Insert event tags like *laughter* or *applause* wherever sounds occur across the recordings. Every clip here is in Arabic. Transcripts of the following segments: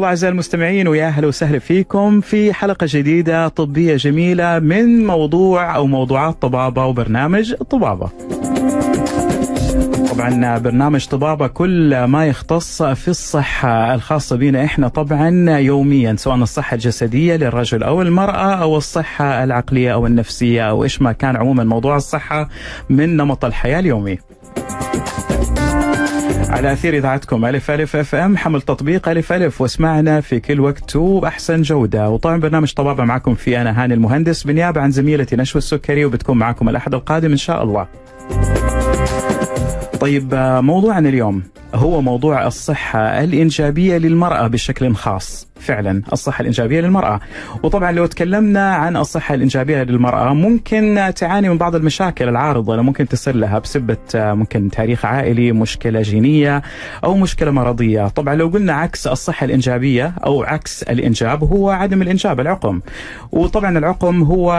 الله أعزائي المستمعين ويا أهلا وسهلا فيكم في حلقة جديدة طبية جميلة من موضوع أو موضوعات طبابة وبرنامج طبابة. طبعا برنامج طبابة كل ما يختص في الصحة الخاصة بنا إحنا طبعا يوميا سواء الصحة الجسدية للرجل أو المرأة أو الصحة العقلية أو النفسية أو إيش ما كان عموما موضوع الصحة من نمط الحياة اليومي. على أثير إذاعتكم ألف ألف أف أم حمل تطبيق ألف ألف واسمعنا في كل وقت وباحسن جودة وطبعا برنامج طبابة معكم في أنا هاني المهندس بالنيابة عن زميلتي نشوى السكري وبتكون معكم الأحد القادم إن شاء الله. طيب موضوعنا اليوم هو موضوع الصحة الإنجابية للمرأة بشكل خاص. فعلا الصحة الإنجابية للمرأة. وطبعا لو تكلمنا عن الصحة الإنجابية للمرأة ممكن تعاني من بعض المشاكل العارضة اللي ممكن تصير لها بسبة ممكن تاريخ عائلي مشكلة جينية أو مشكلة مرضية. طبعا لو قلنا عكس الصحة الإنجابية أو عكس الإنجاب هو عدم الإنجاب العقم. وطبعا العقم هو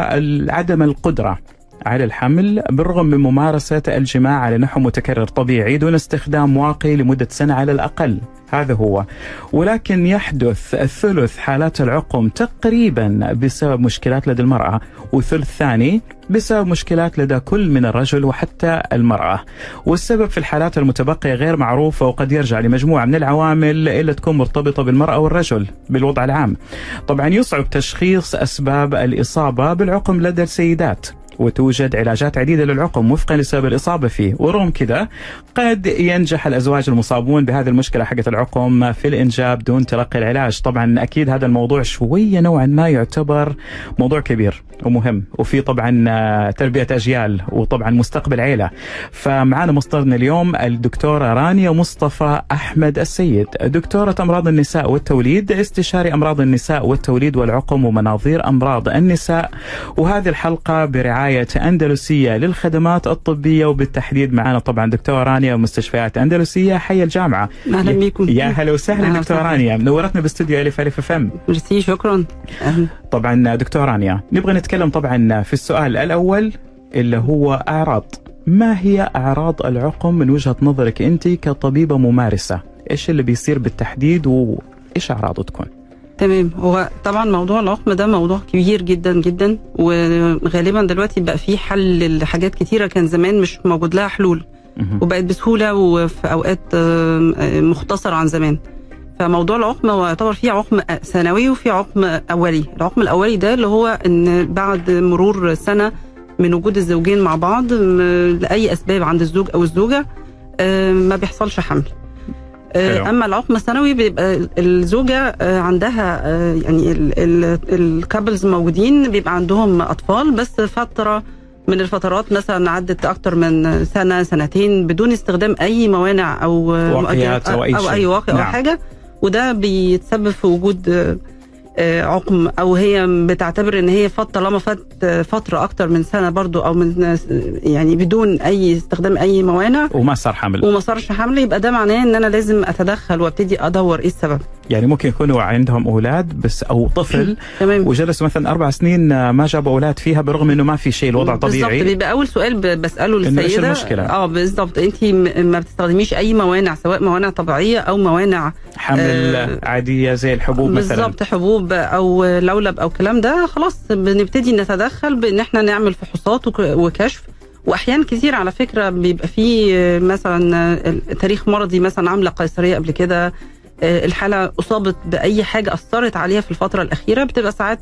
عدم القدرة. على الحمل بالرغم من ممارسة الجماع على نحو متكرر طبيعي دون استخدام واقي لمدة سنة على الأقل. هذا هو. ولكن يحدث ثلث حالات العقم تقريبا بسبب مشكلات لدى المرأة وثلث ثاني بسبب مشكلات لدى كل من الرجل وحتى المرأة. والسبب في الحالات المتبقية غير معروفة وقد يرجع لمجموعة من العوامل إلا تكون مرتبطة بالمرأة والرجل بالوضع العام. طبعا يصعب تشخيص أسباب الإصابة بالعقم لدى السيدات. وتوجد علاجات عديدة للعقم وفقا لسبب الإصابة فيه. ورغم كذا قد ينجح الأزواج المصابون بهذه المشكلة حقت العقم في الإنجاب دون تلقي العلاج. طبعا أكيد هذا الموضوع شوية نوعا ما يعتبر موضوع كبير ومهم وفي طبعا تربية أجيال وطبعا مستقبل عيلة. فمعنا مصدرنا اليوم الدكتورة رانيا مصطفى أحمد السيد. دكتورة أمراض النساء والتوليد استشاري أمراض النساء والتوليد والعقم ومناظير أمراض النساء. وهذه الحلقة برعاية أندلسية للخدمات الطبية وبالتحديد معنا طبعا دكتورة رانيا ومستشفيات أندلسية. حي الجامعة. أهلا بكم يا هلا وسهلا دكتورة رانيا. منورتنا باستوديو ألف ألف FM. merci شكرا. طبعا دكتورة رانيا نبغى نتكلم طبعا في السؤال الأول اللي هو أعراض. ما هي أعراض العقم من وجهة نظرك أنت كطبيبة ممارسة؟ إيش اللي بيصير بالتحديد وإيش أعراضه تكون؟ تمام. هو طبعا موضوع العقم ده موضوع كبير جدا جدا وغالبا دلوقتي بقى فيه حل لحاجات كتيرة كان زمان مش موجود لها حلول وبقت بسهولة وفي أوقات مختصرة عن زمان. فموضوع العقم هو يعتبر فيه عقم ثانوي وفيه عقم أولي. العقم الأولي ده اللي هو إن بعد مرور سنة من وجود الزوجين مع بعض لأي أسباب عند الزوج أو الزوجة ما بيحصلش حمل. أما العقم الثانوي بيبقى الزوجة عندها يعني الكابلز موجودين بيبقى عندهم أطفال بس فترة من الفترات مثلا عدت أكتر من سنة سنتين بدون استخدام أي موانع أو أي أو أي واقع نعم. أو حاجة. وده بيتسبب في وجود عقم أو هي بتعتبر إن هي فات طالما فات فترة أكتر من سنة برضو أو من يعني بدون أي استخدام أي موانع وما صار حمل. وما صارش حمل يبقى ده معناه إن أنا لازم أتدخل وأبتدي أدور إيه السبب. يعني ممكن يكونوا عندهم أولاد بس أو طفل تمام. وجلسوا مثلا أربع سنين ما جابوا أولاد فيها برغم إنه ما في شيء الوضع طبيعي. بالظبط بيبقى أول سؤال بسأله للسيده إيش المشكلة؟ آه بالظبط أنت ما بتستخدميش أي موانع سواء موانع طبيعية أو موانع حمل آه عادية زي الحبوب مثلا. بالظبط حبوب أو لولب أو الكلام ده. خلاص بنبتدي نتدخل بإن إحنا نعمل فحوصات وكشف. وأحيان كتير على فكرة بيبقى في مثلا تاريخ مرضي مثلا عاملة قيصرية قبل كده. الحالة أصابت بأي حاجة أثرت عليها في الفترة الأخيرة. بتبقى ساعات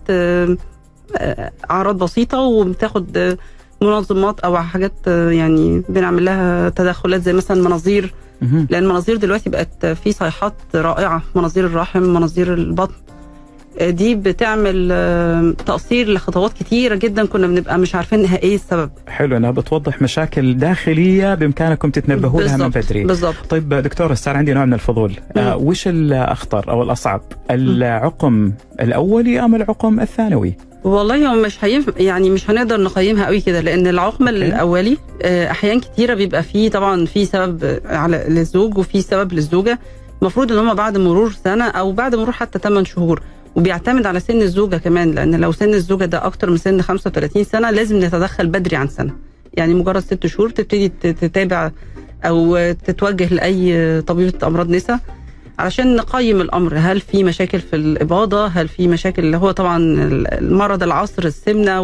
أعراض بسيطة وبتاخد منظمات أو حاجات يعني بنعمل لها تدخلات زي مثلا مناظير. لأن المناظير دلوقتي بقت في صيحات رائعة. مناظير الرحم مناظير البطن. دي بتعمل تقصير لخطوات كتيرة جدا كنا بنبقى مش عارفين إيه السبب. حلو إنها بتوضح مشاكل داخلية بإمكانكم تتنبهوا لها من بدري. بالضبط. طيب دكتور صار عندي نوع من الفضول. آه وش الأخطر أو الأصعب؟ العقم الأولي أم العقم الثانوي؟ والله هو مش هينفع يعني مش هنقدر نقيمها قوي كده لأن العقم okay. الأولي أحيان كتيرة بيبقى فيه طبعا في سبب على للزوج وفي سبب للزوجة. المفروض إن هم بعد مرور سنة أو بعد مرور حتى 8 شهور. وبيعتمد على سن الزوجة كمان لأن لو سن الزوجة ده أكتر من سن 35 سنة لازم نتدخل بدري عن سنة. يعني مجرد ست شهور تبتدي تتابع أو تتوجه لأي طبيبة أمراض نساء علشان نقيم الأمر. هل في مشاكل في الإباضة؟ هل في مشاكل اللي هو طبعا المرض العصر السمنة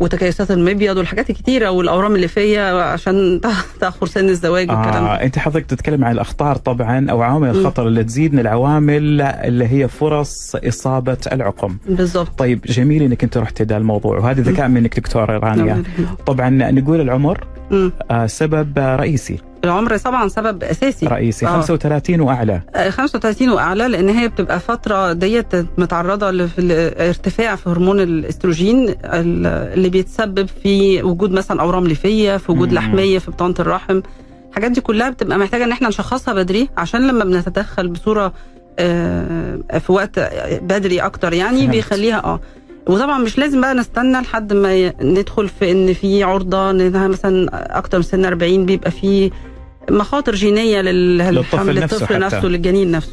وتكيسات المبيض والحاجات الكتيرة والأورام الليفيه عشان تاخر سن الزواج والكلام آه ده. أنت حضرتك تتكلم عن الأخطار طبعا أو عوامل الخطر اللي تزيد من العوامل اللي هي فرص إصابة العقم. بالظبط. طيب جميل إنك أنت رحت هذا الموضوع وهذا ذكاء منك دكتورة رانيا طبعا نقول العمر. آه سبب رئيسي. العمر طبعا سبب أساسي رئيسي آه. 35 وأعلى آه، 35 وأعلى لأن هي بتبقى فترة ديت متعرضة لارتفاع في هرمون الأستروجين ال- اللي بيتسبب في وجود مثلا أورام ليفية في وجود مم. لحمية في بطانة الرحم الحاجات دي كلها بتبقى محتاجة إن إحنا نشخصها بدري عشان لما بنتدخل بصورة آه، في وقت بدري أكتر يعني فهمت. بيخليها آه وطبعا مش لازم بقى نستنى لحد ما ندخل في إن في عرضة إنها مثلا أكتر من سن 40 بيبقى في مخاطر جينية لل- للطفل نفسه للطفل حتى. نفسه للجنين نفسه.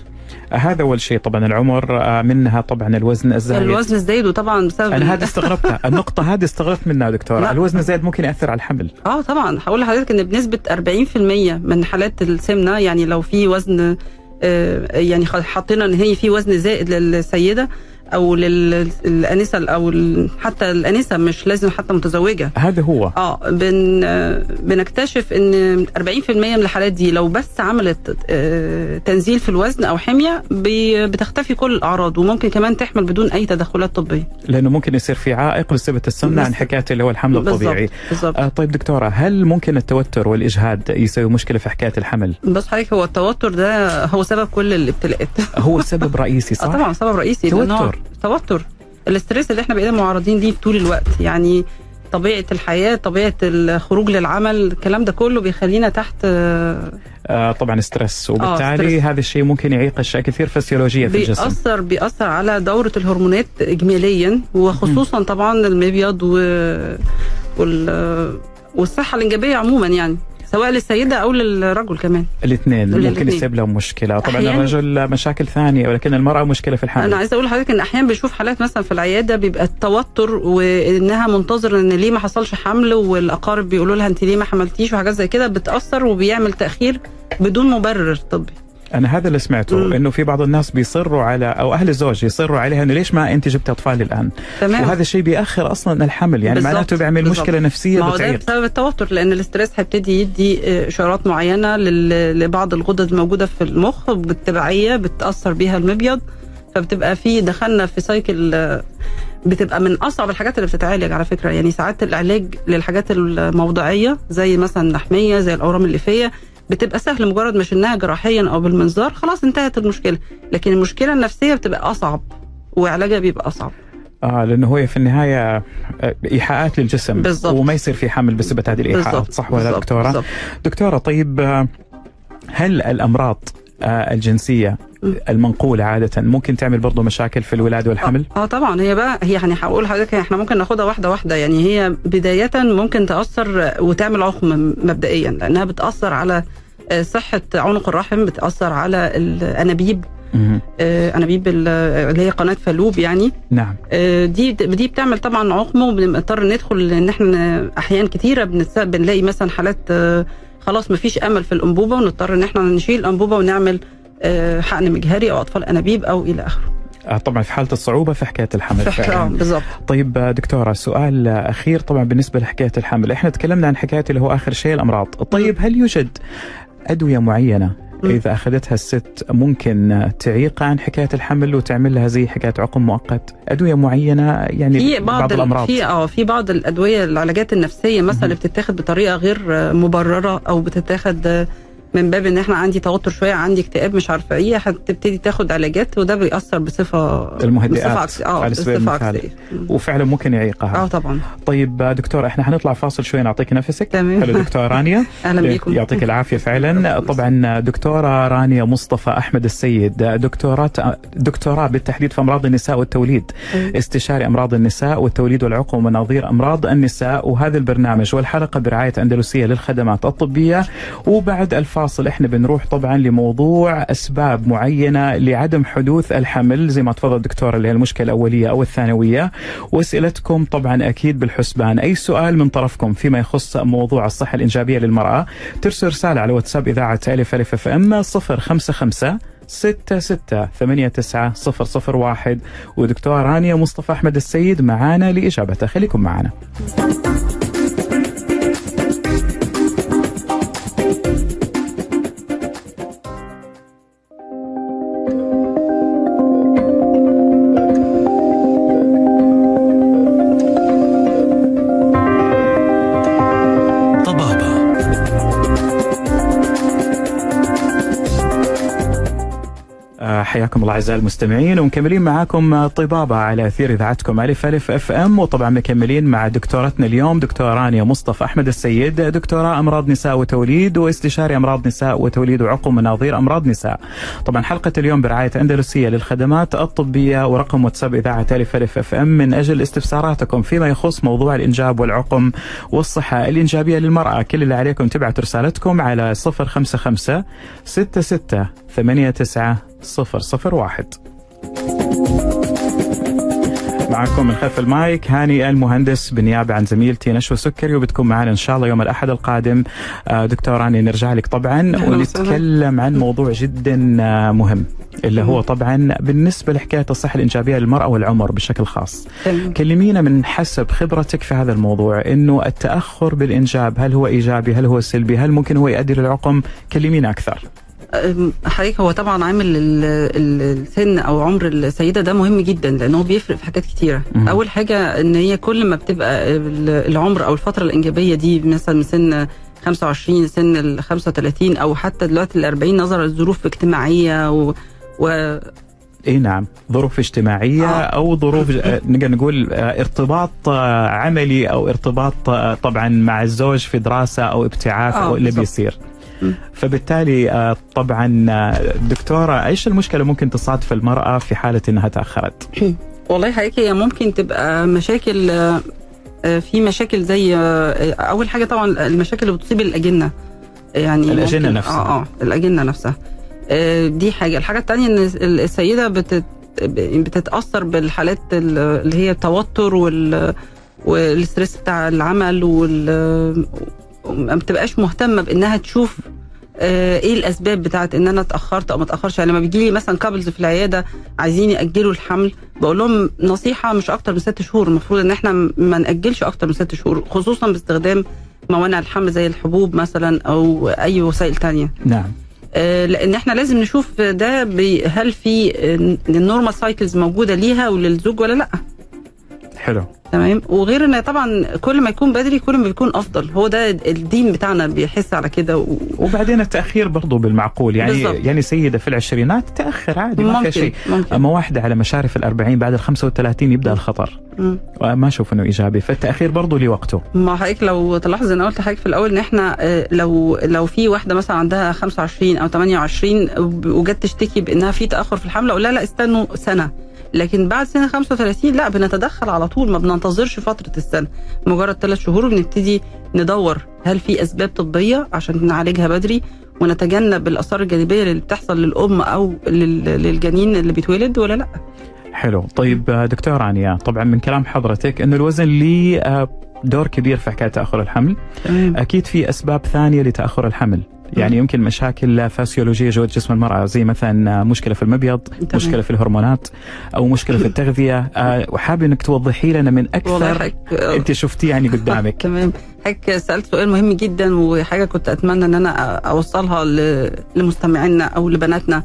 هذا أول شيء طبعا العمر آه منها طبعا الوزن الزايد. الوزن الزايد وطبعا بسبب أنا هذا استغربتها. *laughs* النقطة هذه استغربت منها دكتورة. الوزن الزايد ممكن يأثر على الحمل. آه طبعا. هقول لحضرتك إن بنسبة 40% من حالات السمنة يعني لو في وزن آه، يعني حطينا إن هي في وزن زائد للسيدة أو للأنسة أو حتى الأنسة مش لازم حتى متزوجة. هذا هو. آه بن آه، بنكتشف إن 40% من الحالات دي لو بس عملت آه، تنزيل في الوزن أو حمية بتختفي كل الأعراض وممكن كمان تحمل بدون أي تدخلات طبية. لأنه ممكن يصير في عائق بسبب السمنه عن حكاية اللي هو الحمل الطبيعي. بالظبط بالظبط آه طيب دكتورة هل ممكن التوتر والإجهاد يسوي مشكلة في حكاية الحمل؟ بس حضرتك هو التوتر ده هو سبب كل الابتلاءات. هو سبب رئيسي صح؟ *laughs* طبعا سبب رئيسي هو توتر. توتر. ال stress اللي إحنا بقينا معرضين ليه طول الوقت. يعني طبيعة الحياة طبيعة الخروج للعمل الكلام ده كله بيخلينا تحت آه، آه طبعا stress. وبالتالي stress. هذا الشيء ممكن يعيق اشياء كثير فسيولوجيه في الجسم. بيأثر بيأثر على دورة الهرمونات إجماليا وخصوصا طبعا المبيض و... وال... والصحة الإنجابية عموما يعني. سواء للسيدة أو للرجل كمان. الاثنين ممكن. يسبب لهم مشكلة. طبعا الرجل مشاكل ثانية ولكن المرأة مشكلة في الحمل أنا عايزة أقول لحضرتك إن أحيانا بنشوف حالات مثلا في العيادة بيبقى التوتر وإنها منتظره إن ليه ما حصلش حمل والأقارب بيقولوا لها انت ليه ما حملتيش وحاجات زي كده بتأثر وبيعمل تأخير بدون مبرر طبي. أنا هذا اللي سمعته. إنه في بعض الناس بيصروا على أو أهل الزوج يصروا عليها إنه ليش ما أنت جبت أطفال الآن تمام وهذا الشيء بيأخر أصلا الحمل يعني معناته بيعمل بالظبط. مشكلة نفسية ما بتعيق بسبب التوتر لأن ال stress هيبتدي يدي إشارات معينة لل- لبعض الغدد الموجودة في المخ بالتبعية بتأثر بيها المبيض فبتبقى في دخلنا في cycle بتبقى من أصعب الحاجات اللي بتتعالج على فكرة يعني ساعات العلاج للحاجات الموضعية زي مثلا اللحميه زي الأورام الليفية بتبقى سهل مجرد ما شلناها جراحيا أو بالمنظار خلاص انتهت المشكلة لكن المشكلة النفسية بتبقى أصعب وعلاجها بيبقى أصعب آه لأنه هو في النهاية آه، إيحاءات للجسم بالضبط. وما يصير في حمل بسبب هذه الإيحاءات صح ولا دكتورة؟ بالظبط. دكتورة طيب آه، هل الأمراض الجنسية م. المنقولة عادة ممكن تعمل برضه مشاكل في الولاده والحمل؟ آه طبعا هي بقى هي يعني هقول لحضرتك إحنا ممكن ناخدها واحدة واحدة يعني هي بداية ممكن تأثر وتعمل عقم مبدئيا لأنها بتأثر على آه، صحة عنق الرحم بتأثر على الأنابيب. آه، أنابيب ال- اللي هي قناة فالوب يعني نعم آه، دي دي بتعمل طبعا عقم وبنضطر ندخل إن إحنا أحيان كتيرة بنتس- بنلاقي مثلا حالات آه، خلاص مفيش أمل في الأنبوبة ونضطر إن إحنا نشيل الانبوبه ونعمل آه، حقن مجهري أو أطفال أنابيب أو إلى آخره. آه، طبعا في حالة الصعوبة في حكاية الحمل فعلا. بالظبط طيب آه، دكتورة سؤال أخير طبعا بالنسبة لحكاية الحمل. إحنا تكلمنا عن حكاية اللي هو آخر شيء الأمراض. طيب هل يوجد أدوية معينة. إذا أخذتها الست ممكن تعيق عن حكاية الحمل وتعمل لها زي حكاية عقم مؤقت؟ أدوية معينة؟ يعني في بعض, بعض ال- الأمراض. في آه في بعض الأدوية العلاجات النفسية مثلا بتتاخد بطريقة غير مبررة أو بتتاخد من باب إن إحنا عندي توتر شوية عندي اكتئاب مش عارفة إيه هتبتدي تاخد علاجات وده بيأثر بصفه المهدئات بصفة آه على سبيل بصفة. عكسية. وفعلا ممكن يعيقها. آه طبعا. طيب دكتور إحنا حنطلع فاصل شوي نعطيك نفسك. تمام. حلو دكتور *laughs* رانيا. أهلا بيكم. يعطيك العافية فعلا. طبعا دكتورة رانيا مصطفى أحمد السيد دكتوراه دكتوراه بالتحديد في أمراض النساء والتوليد. استشاري أمراض النساء والتوليد والعقم ومناظير أمراض النساء وهذا البرنامج والحلقة برعاية أندلسية للخدمات الطبية. وبعد الفاصل إحنا بنروح طبعا لموضوع أسباب معينة لعدم حدوث الحمل. زي ما تفضل الدكتور اللي هي المشكلة الأولية أو الثانوية. وأسئلتكم طبعا أكيد بالحسبان. أي سؤال من طرفكم فيما يخص موضوع الصحة الإنجابية للمرأة ترسل رسالة على واتساب إذاعة ألف ألف أف إم 055 ستة ستة ثمانية تسعة صفر صفر واحد. ودكتورة رانيا مصطفى أحمد السيد معانا لإجابته خليكم معنا حياكم الله أعزائي المستمعين ومكملين معاكم طبابه على أثير إذاعتكم ألف ألف FM وطبعا مكملين مع دكتورتنا اليوم دكتورة رانيا مصطفى أحمد السيد دكتوراه أمراض نساء وتوليد واستشاري أمراض نساء وتوليد وعقم مناظير أمراض نساء. طبعا حلقة اليوم برعاية أندلسية للخدمات الطبية ورقم واتساب إذاعة ألف ألف FM من أجل استفساراتكم فيما يخص موضوع الإنجاب والعقم والصحة الإنجابية للمرأة، كل اللي عليكم تبعتوا رسالتكم على 055 66 89 صفر صفر واحد معكم من خلف المايك هاني المهندس بالنيابة عن زميلتي نشوى سكري وبتكون معنا إن شاء الله يوم الأحد القادم دكتور راني نرجع لك طبعا ونتكلم عن موضوع جدا مهم اللي هو طبعا بالنسبة لحكاية الصحة الإنجابية للمرأة والعمر بشكل خاص. كلمينا من حسب خبرتك في هذا الموضوع إنه التأخر بالإنجاب هل هو إيجابي هل هو سلبي هل ممكن هو يؤدي للعقم؟ كلمينا أكثر. حضرتك هو طبعا عامل السن أو عمر السيدة ده مهم جدا لأن هو بيفرق في حاجات كتيرة. م- أول حاجة إن هي كل ما بتبقى العمر أو الفترة الإنجابية دي مثلا من سن 25 سن ال 35 أو حتى دلوقتي ال 40 نظرا لظروف اجتماعية و, و اي نعم ظروف اجتماعية آه. أو ظروف نقدر نقول ارتباط عملي أو ارتباط طبعا مع الزوج في دراسة أو ابتعاث آه أو اللي بيصير. فبالتالي طبعا دكتورة إيش المشكلة ممكن تصادف المرأة في حالة إنها تأخرت؟ والله حضرتك هي ممكن تبقى مشاكل في مشاكل زي أول حاجة طبعا المشاكل اللي بتصيب الأجنة. يعني الأجنة نفسها آه آه الأجنة نفسها. دي حاجة. الحاجة الثانية إن السيدة بتت بتتأثر بالحالات اللي هي التوتر وال وال stress بتاع العمل وال ما بتبقاش مهتمة بإنها تشوف آه إيه الأسباب بتاعت إن أنا اتأخرت أو ما اتأخرش. يعني لما بيجي لي مثلا couples في العيادة عايزين يأجلوا الحمل بقول لهم نصيحة مش أكتر من ست شهور. المفروض إن إحنا ما نأجلش أكتر من ست شهور خصوصا باستخدام موانع الحمل زي الحبوب مثلا أو أي وسائل تانية. نعم. آه لأن إحنا لازم نشوف ده هل في ال normal cycles موجودة ليها وللزوج ولا لأ. حلو. تمام؟ وغير إن طبعا كل ما يكون بدري كل ما بيكون أفضل. هو ده الدين بتاعنا بيحث على كده و... وبعدين التأخير برضه بالمعقول. يعني بالزبط. يعني سيدة في العشرينات تأخر عادي ما في شيء. أما واحدة على مشارف الأربعين بعد ال 35 يبدأ الخطر. ما أشوف إنه إيجابي. فالتأخير برضه له وقته ما حضرتك لو تلاحظ أنا قلت لحضرتك في الأول إن إحنا لو لو في واحدة مثلا عندها 25 أو 28 وجت تشتكي بإنها في تأخر في الحمل أقول لها لا استنوا سنة. لكن بعد سنة 35 لا بنتدخل على طول ما بننتظرش فترة السنة. مجرد ثلاث شهور بنبتدي ندور هل في أسباب طبية عشان نعالجها بدري ونتجنب الآثار الجانبية اللي بتحصل للأم أو للجنين اللي بيتولد ولا لا. حلو. طيب دكتور رانيا طبعا من كلام حضرتك إنه الوزن ليه دور كبير في حكاية تأخر الحمل. أكيد في أسباب ثانية لتأخر الحمل. يعني يمكن مشاكل فاسيولوجيه جوة جسم المرأة زي مثلا مشكلة في المبيض طبعا. مشكلة في الهرمونات أو مشكلة في التغذية. وحابب إنك توضحي لنا من أكثر أنت شفتيه يعني قدامك *laughs* تمام. حضرتك سألت سؤال مهم جدا وحاجة كنت أتمنى إن أنا أوصلها لمستمعينا أو لبناتنا.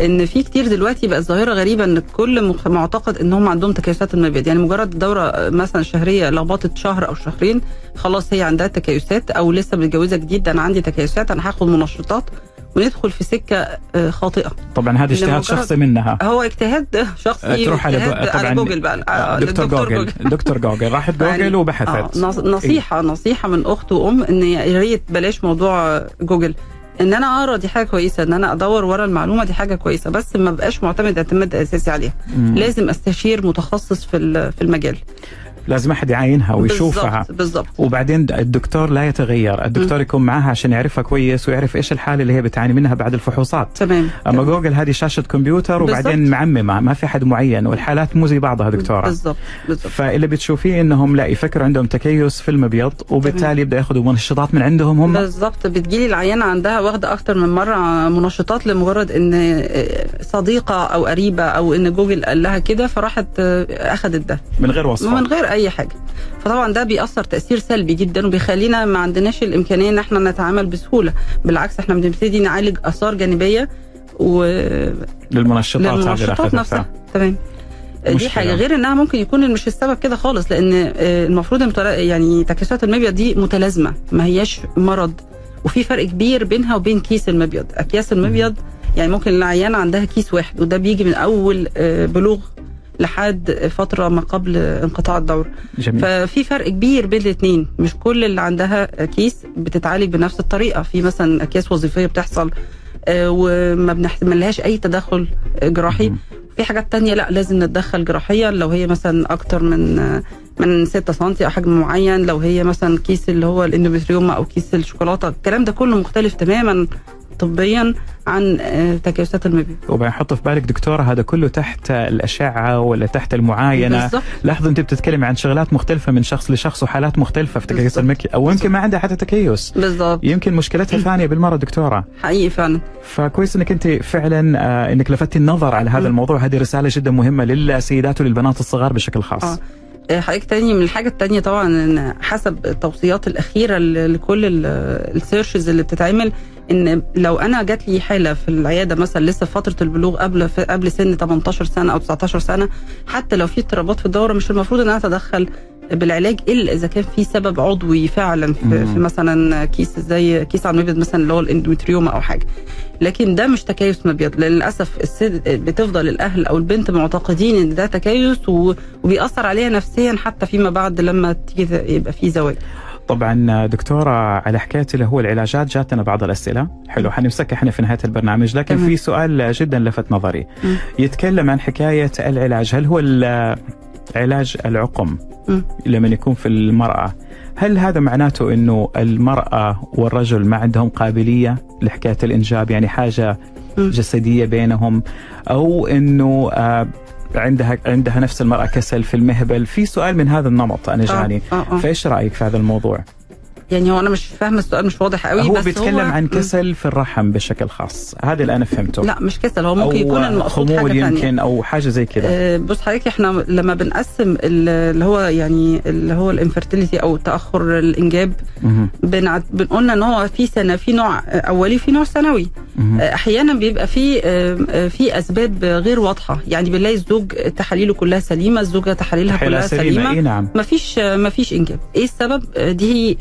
إن في كتير دلوقتي بقت ظاهرة غريبة إن الكل معتقد إن هم عندهم تكيسات المبيض يعني مجرد دورة مثلا شهرية لخبطت شهر أو شهرين خلاص هي عندها تكيسات أو لسه متجوزة جديد أنا عندي تكيسات أنا هاخد منشطات وندخل في سكة خاطئة. طبعا هذا اجتهاد شخصي منها. هو اجتهاد *laughs* شخصي تروح على, طبعا على جوجل بقى. دكتور جوجل. دكتور جوجل راحت *laughs* جوجل يعني وبحثت. آه نصيحة نصيحة من أخت وأم إن يا ريت بلاش موضوع جوجل. إن أنا أقرأ دي حاجة كويسة إن أنا أدور ورا المعلومة دي حاجة كويسة بس ما بقاش معتمد اعتماد أساسي عليها مم. لازم أستشير متخصص في في المجال لازم أحد يعاينها ويشوفها. بالظبط وبعدين الدكتور لا يتغير. الدكتور يكون معها عشان يعرفها كويس ويعرف إيش الحالة اللي هي بتعاني منها بعد الفحوصات. تمام. أما تمام. جوجل هذه شاشة كمبيوتر وبعدين بالضبط. معممة ما في حد معين والحالات مو زي بعضها دكتورة. بالظبط بالظبط فاللي بتشوفيه إنهم لا يفكروا عندهم تكيس في المبيض وبالتالي يبدأ ياخذوا منشطات من عندهم هم. بالظبط بتجيلي العيانه عندها واخدة أكتر من مرة منشطات لمجرد إن صديقة أو قريبة أو إن جوجل قال لها كده فراحت اخذت ده. من غير وصفة. من غير أي حاجة. فطبعا ده بيأثر تأثير سلبي جدا وبيخلينا ما عندناش الإمكانية إن إحنا نتعامل بسهولة. بالعكس إحنا بنبتدي نعالج آثار جانبية و للمنشطات للمنشطات. نفسها. تمام. دي. حاجة. غير إنها ممكن يكون مش السبب كده خالص لأن آه، المفروض يعني تكيسات المبيض دي متلازمة ما هياش مرض. وفي فرق كبير بينها وبين كيس المبيض. أكياس المبيض يعني ممكن العيانه عندها كيس واحد وده بيجي من أول آه، بلوغ لحد فترة ما قبل انقطاع الدور جميل. ففي فرق كبير بين الاثنين مش كل اللي عندها كيس بتتعالج بنفس الطريقة. في مثلا أكياس وظيفية بتحصل آه، وما بنحتملهاش أي تدخل جراحي. في حاجات تانية لا لازم نتدخل جراحيا. لو هي مثلا أكتر من آه، من 6 سم أو حجم معين لو هي مثلا كيس اللي هو ال endometrioma أو كيس الشوكولاتة. الكلام ده كله مختلف تماما طبيا عن آه، تكيسات المبيض وبعدين حط في بالك دكتورة هذا كله تحت الأشعة ولا تحت المعاينة. لاحظوا أنت بتتكلم عن شغلات مختلفة من شخص لشخص وحالات مختلفة في تكيس بالضبط. المكي أو يمكن ما عندها حتى تكيس بالظبط يمكن مشكلتها *clears throat* ثانية بالمرة دكتورة. حقيقي فعلا. فكويس إنك أنت فعلا آه إنك لفتي النظر على هذا مم. الموضوع. هذه رسالة جدا مهمة للسيدات وللبنات الصغار بشكل خاص. آه. آه، حضرتك تاني من الحاجة التانية طبعا إن حسب التوصيات الأخيرة لكل ال- ال searches اللي بتتعمل إن لو أنا جات لي حالة في العيادة مثلا لسه في فترة البلوغ قبل قبل سن 18 سنة أو 19 سنة حتى لو في اضطرابات في الدورة مش المفروض إن أنا أتدخل. بالعلاج إلا إذا كان في سبب عضوي فعلا في, مم. في مثلا كيس زي كيس على المبيض مثلا اللي هو ال endometrioma أو حاجة. لكن ده مش تكيس مبيض للأسف السيد بتفضل الأهل أو البنت معتقدين إن ده تكيس وبيأثر عليها نفسيا حتى فيما بعد لما تيجي يبقى في زواج. طبعا دكتورة على حكاية اللي هو العلاجات جاتنا بعض الأسئلة. حلو حنمسكها إحنا في نهاية البرنامج. لكن تمام. في سؤال جدا لفت نظري. يتكلم عن حكاية العلاج. هل هو علاج العقم؟ لما يكون في المرأة هل هذا معناته إنه المرأة والرجل ما عندهم قابلية لحكاية الإنجاب يعني حاجة مم. جسدية بينهم أو إنه آه، عندها عندها نفس المرأة كسل في المهبل في سؤال من هذا النمط جاني آه آه آه. فإيش رأيك في هذا الموضوع؟ يعني هو أنا مش فاهمة السؤال مش واضح قوي هو بس بيتكلم هو عن. كسل في الرحم بشكل خاص. هذا اللي أنا فهمته. لا مش كسل هو ممكن أو يكون المقصود خمول حاجة يمكن أو حاجة زي كذا آه، بص حضرتك إحنا لما بنقسم ال- اللي هو يعني اللي هو ال infertility أو تأخر الإنجاب. بنعت- بنقولنا إن هو في سنة في نوع أولي وفي نوع ثانوي. آه، أحيانا بيبقى في آه، في أسباب غير واضحة. يعني بنلاقي الزوج تحاليله كلها سليمة الزوجة تحاليلها كلها سليمة. سليمة. اي نعم. ما فيش ما فيش إنجاب. إيه السبب؟ آه، دي هي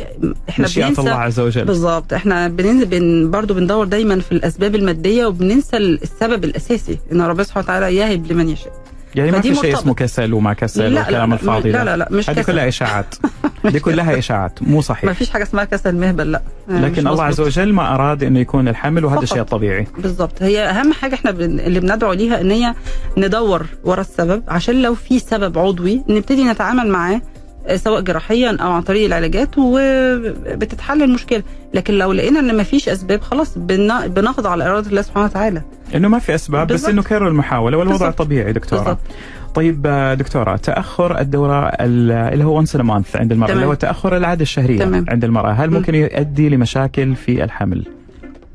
إحنا بننسى الله عز وجل. بالظبط. إحنا بننزل بن برضه بندور دايما في الأسباب المادية وبننسى السبب الأساسي إن ربنا سبحانه وتعالى يهب لمن يشاء. يعني ما في شيء. اسمه كسل وما كسل لا لا والكلام لا, الفاضي لا. لا لا مش هذه كلها إشاعات. *laughs* دي كلها إشاعات. مو ما صحيح فيش حاجة اسمها كسل مهبل لا. آه، لكن الله عز. وجل ما أراد إنه يكون الحمل وهذا. شيء طبيعي. بالظبط. هي أهم حاجة إحنا بن... اللي بندعو ليها إن هي ندور ورا السبب عشان لو في سبب عضوي نبتدي نتعامل معاه سواء جراحيا أو عن طريق العلاجات وبتتحل المشكلة لكن لو لقينا إن مفيش أسباب خلاص بن... بنخضع لاراده الله سبحانه وتعالى إنه ما في أسباب بس بالضبط. إنه كرر المحاولة والوضع. طبيعي دكتورة بالظبط طيب دكتورة تأخر الدورة ال- اللي هو once a month عند المرأة تمام. اللي هو تأخر العادة الشهرية تمام. عند المرأة هل مم. ممكن يؤدي لمشاكل في الحمل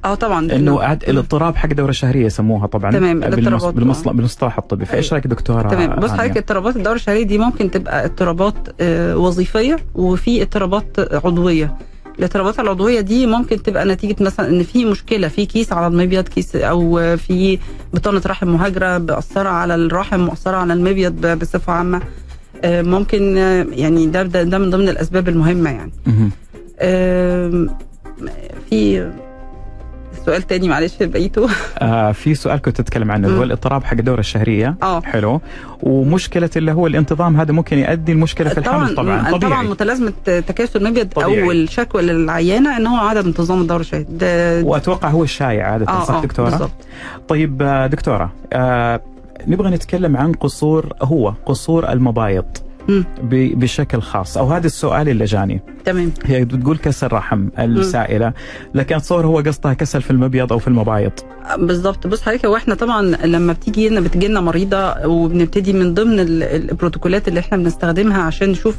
آه طبعا. إنه عد... الاضطراب حق الدوره الشهريه يسموها طبعا تمام،. الاضطرابات. بالمص... بالمصطلح الطبي. فإيش رأيك دكتورة تمام. بص؟ حضرتك اضطرابات الدورة الشهرية دي ممكن تبقى اضطرابات آه، وظيفية وفي اضطرابات عضوية. الاضطرابات العضوية دي ممكن تبقى نتيجة مثلا إن في مشكلة في كيس على المبيض كيس أو آه، في بطانة رحم مهاجرة مأثره على الرحم مأثره على المبيض بصفة عامة. آه، ممكن آه، يعني ده ده, ده من ضمن الأسباب المهمة يعني. في سؤال تاني معلش بقيته. آه في سؤال كنت تتكلم عنه اللي هو. الاضطراب حق الدورة الشهرية. آه. حلو. ومشكلة اللي هو الانتظام هذا ممكن يؤدي المشكلة في الحمل طبعا طبعا طبيعي. متلازمة تكيس المبيض. أول شكوى للعيانة إن هو عدم انتظام الدورة الشهرية. وأتوقع هو الشائع عاده آه صح آه دكتورة؟ بالظبط طيب آه، دكتورة آه نبغى نتكلم عن قصور هو قصور المبايض. بشكل خاص. أو هذا السؤال اللي جاني. تمام. هي بتقول كسر رحم السائلة لكن اتصور هو قصدها كسل في المبيض أو في المبايض. بالظبط بص حضرتك هو إحنا طبعا لما بتيجي لنا بتجي لنا مريضة وبنبتدي من ضمن ال- البروتوكولات اللي إحنا بنستخدمها عشان نشوف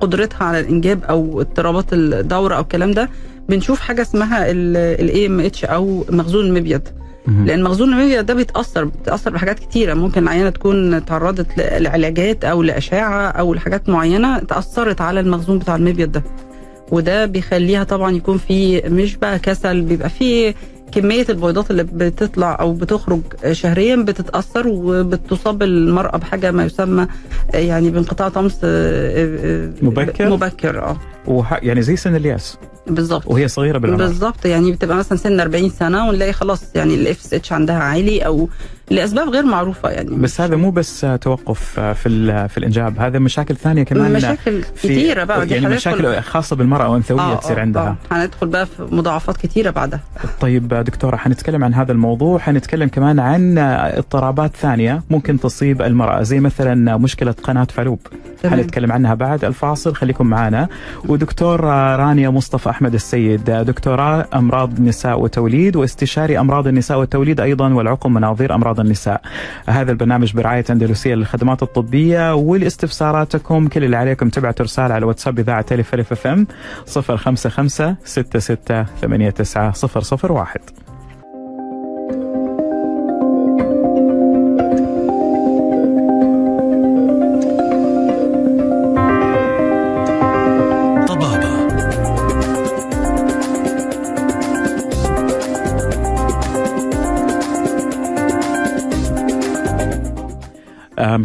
قدرتها على الإنجاب أو اضطرابات الدورة أو الكلام ده بنشوف حاجة اسمها ال AMH أو مخزون المبيض. لأن مخزون المبيض ده بيتأثر بيتأثر بحاجات كتيرة. ممكن العيانه تكون تعرضت لعلاجات أو لأشعة أو لحاجات معينة تأثرت على المخزون بتاع المبيض ده. وده بيخليها طبعا يكون في مش بقى كسل بيبقى في كمية البيضات اللي بتطلع أو بتخرج شهريا بتتأثر وبتصاب المرأة بحاجة ما يسمى يعني بانقطاع طمث مبكر؟ مبكر آه. وح... يعني زي سن اليأس. بالظبط. وهي صغيرة بالعمر بالظبط يعني بتبقى مثلا سن 40 سنة ونلاقي خلاص يعني ال FSH عندها عالي أو لأسباب غير معروفة يعني. بس هذا مو بس توقف في في الإنجاب هذا مشاكل ثانية كمان مشاكل في كتيره بقى يعني مشاكل خاصة بالمرأة وأنثوية تصير عندها. آه. هندخل بقى في مضاعفات كتيره بعدها. طيب دكتورة حنتكلم عن هذا الموضوع حنتكلم كمان عن اضطرابات ثانية ممكن تصيب المرأة زي مثلا مشكلة قناة فالوب. حنتكلم عنها بعد الفاصل خليكم معنا ودكتور رانيا مصطفى أحمد السيد دكتوراه أمراض نساء وتوليد واستشاري أمراض النساء والتوليد أيضا والعقم مناظير أمراض النساء هذا البرنامج برعاية أندلسية للخدمات الطبية والاستفساراتكم كل اللي عليكم. تبعتوا رسالة على واتساب إذاعة ألف ألف أف أم 055 66 89 001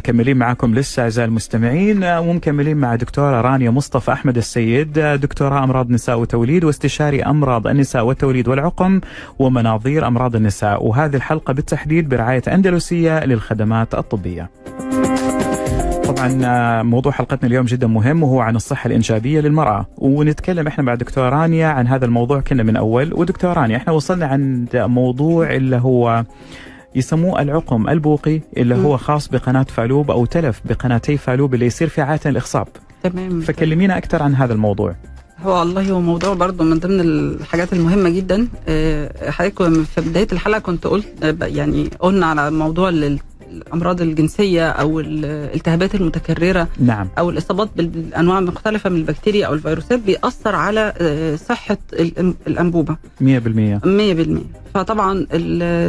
مكملين معكم لسه أعزائي المستمعين آه، ومكملين مع دكتورة رانيا مصطفى أحمد السيد. آه، دكتوراه أمراض نساء وتوليد واستشاري أمراض النساء والتوليد والعقم ومناظير أمراض النساء. وهذه الحلقة بالتحديد برعاية أندلسية للخدمات الطبية. طبعا آه، موضوع حلقتنا اليوم جدا مهم وهو عن الصحة الإنجابية للمرأة. ونتكلم إحنا مع دكتورة رانيا عن هذا الموضوع كنا من أول. ودكتورة رانيا إحنا وصلنا عند موضوع اللي هو يسموه العقم البوقي اللي هو خاص بقناة فالوب أو تلف بقناتي فالوب اللي يصير في عادة الإخصاب تمام. فكلمينا أكثر عن هذا الموضوع. هو والله هو موضوع برضو من ضمن الحاجات المهمة جدا. آه، حضرتك في بداية الحلقة كنت قلت آه، يعني قلنا على موضوع ال- الأمراض الجنسية أو الالتهابات المتكررة نعم. أو الإصابات بال- بالأنواع المختلفة من البكتيريا أو الفيروسات بيأثر على آه، صحة الأم- الأنبوبة. 100% 100% فطبعا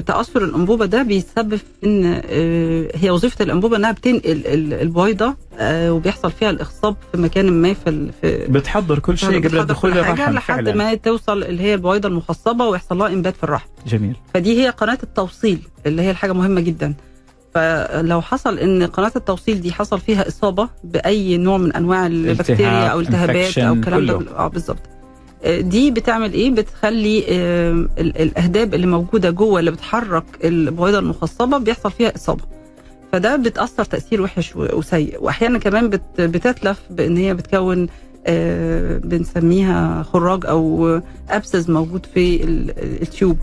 تأثر الأنبوبة ده بيسبب إن آه، هي وظيفة الأنبوبة إنها بتنقل ال- البويضة آه، وبيحصل فيها الاخصاب في مكان ما في بتحضر كل شيء قبل حاجة للرحم لحد ما توصل اللي هي البويضة المخصبة ويحصل لها إنبات في الرحم. جميل. فدي هي قناة التوصيل اللي هي الحاجة مهمة جدا. فلو حصل إن قناة التوصيل دي حصل فيها إصابة بأي نوع من أنواع البكتيريا أو التهابات أو الكلام ده. آه بالظبط. آه، دي بتعمل إيه؟ بتخلي آه، ال- الأهداب اللي موجودة جوه اللي بتحرك البويضة المخصبة بيحصل فيها إصابة. فده بتأثر تأثير وحش وسيء. وأحيانا كمان بت- بتتلف بإن هي بتكون آه، بنسميها خراج أو abscess موجود في ال- tube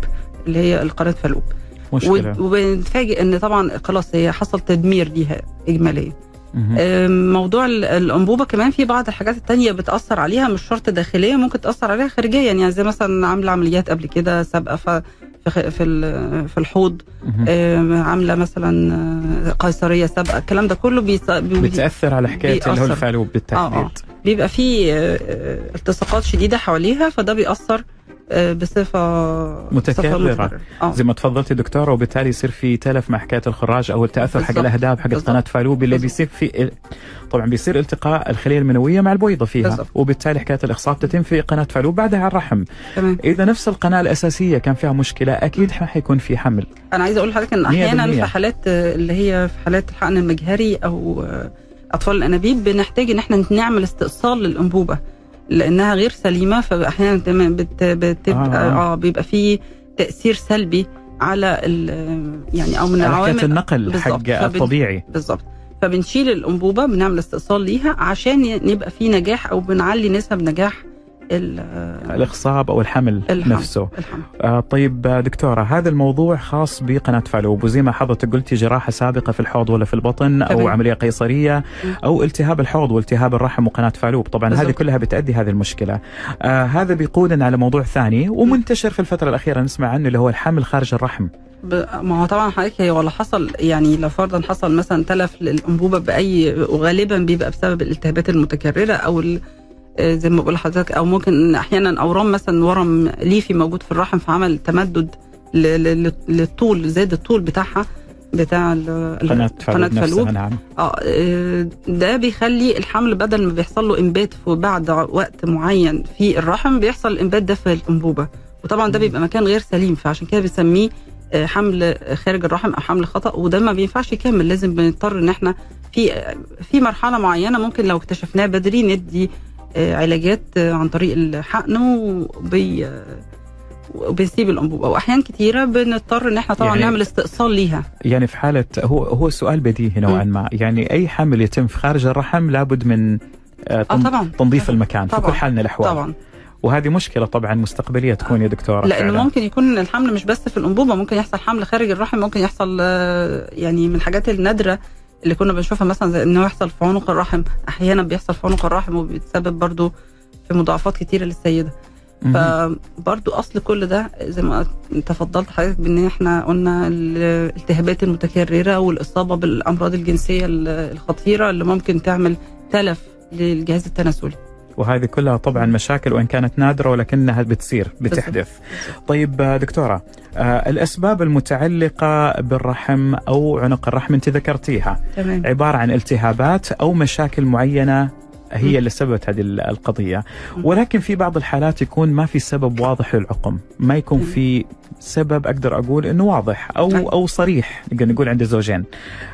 اللي هي القناة فالوب. مشكلة. وبنتفاجئ إن طبعا خلاص هي حصل تدمير ليها اجماليا. موضوع ال- الأنبوبة كمان في بعض الحاجات التانية بتأثر عليها مش شرط داخليا ممكن تأثر عليها خارجيا. يعني زي مثلا عاملة عمليات قبل كده سابقة ف- في في ال- في الحوض. عاملة مثلا آه، قيصرية سابقة. الكلام ده كله بيص- بي- بتأثر على حكاية اللي هو. الفالوب بالتحديد بيبقى فيه آه، آه، التصاقات شديدة حواليها فده بيأثر آه، بصفه متكررة. بصفة متكررة. آه زي ما تفضلتي دكتورة وبالتالي يصير في تلف مع حكاية الخراج أو التأثر حق. الأهداب حق بالضبط. قناة فالوب اللي. بيصير في طبعا بيصير التقاء الخلية المنوية مع البويضة فيها بالضبط. وبالتالي حكاية الإخصاب تتم في قناة فالوب بعدها على الرحم تمام إذا نفس القناة الأساسية كان فيها مشكلة أكيد ما حيكون في حمل أنا عايزة أقول لحضرتك إن أحيانا. في حالات آه، اللي هي في حالات الحقن المجهري أو آه، أطفال الأنابيب بنحتاج إن إحنا نعمل استئصال للأنبوبة لأنها غير سليمة فأحيانا بت- بتبقى. آه, آه بيبقى في تأثير سلبي على يعني أو من العوامل النقل. حق الطبيعي بالظبط فبنشيل الأنبوبة بنعمل استئصال ليها عشان يبقى في نجاح أو بنعلي نسب نجاح الاخصاب أو الحمل, الحمل. نفسه الحمل. آه طيب دكتورة هذا الموضوع خاص بقناة فالوب وزي ما حضرتك قلتي جراحة سابقة في الحوض ولا في البطن أو طبعا. عملية قيصرية أو التهاب الحوض والتهاب الرحم وقناة فالوب طبعا بالزبط. هذه كلها بتؤدي هذه المشكلة آه هذا بيقودنا على موضوع ثاني ومنتشر في الفترة الأخيرة نسمع عنه اللي هو الحمل خارج الرحم ما هو طبعا حضرتك هي ولا حصل يعني لو فرضا حصل مثلا تلف للأنبوبة بأي وغالبا بيبقى بسبب الالتهابات المتكررة أو آه، زي ما بقول لحضرتك أو ممكن أحيانا أورام مثلا ورم ليفي موجود في الرحم فعمل تمدد للطول زاد الطول بتاعها بتاع قناة فالوب نعم. آه ده بيخلي الحمل بدل ما بيحصل له إنبات بعد وقت معين في الرحم بيحصل الإنبات ده في الأنبوبة. وطبعا ده بيبقى مكان غير سليم فعشان كده بنسميه آه، حمل خارج الرحم أو حمل خطأ وده ما بينفعش يكمل. لازم بنضطر إن إحنا في في مرحلة معينة ممكن لو اكتشفناها بدري ندي آه، علاجات آه، عن طريق الحقن وبي وبنسيب الانبوبه واحيان كثيره بنضطر إن إحنا طبعا يعني نعمل استئصال ليها يعني في حالة هو هو سؤال بديهي نوعا ما يعني أي حمل يتم في خارج الرحم لابد من آه طبعا تنظيف طبعا. المكان طبعا. في كل حال من الأحوال طبعا وهذه مشكلة طبعا مستقبلية تكون يا دكتورة لأنه فعلا. ممكن يكون الحمل مش بس في الأنبوبة ممكن يحصل حمل خارج الرحم ممكن يحصل يعني من الحاجات النادرة اللي كنا بنشوفها مثلا زي إنه يحصل في عنق الرحم أحيانا بيحصل في عنق الرحم وبيتسبب برضو في مضاعفات كتيرة للسيدة. فبرضو أصل كل ده زي ما تفضلت حضرتك بإن إحنا قلنا الالتهابات المتكررة والإصابة بالأمراض الجنسية الخطيرة اللي ممكن تعمل تلف للجهاز التناسلي. وهذه كلها طبعا مشاكل وإن كانت نادرة ولكنها بتصير بتحدث. طيب دكتورة آه الأسباب المتعلقة بالرحم أو عنق الرحم أنت ذكرتيها تمام. عبارة عن التهابات أو مشاكل معينة هي اللي سببت هذه القضية. ولكن في بعض الحالات يكون ما في سبب واضح للعقم. ما يكون في سبب أقدر أقول إنه واضح أو طيب. أو صريح. نقدر نقول عند الزوجين.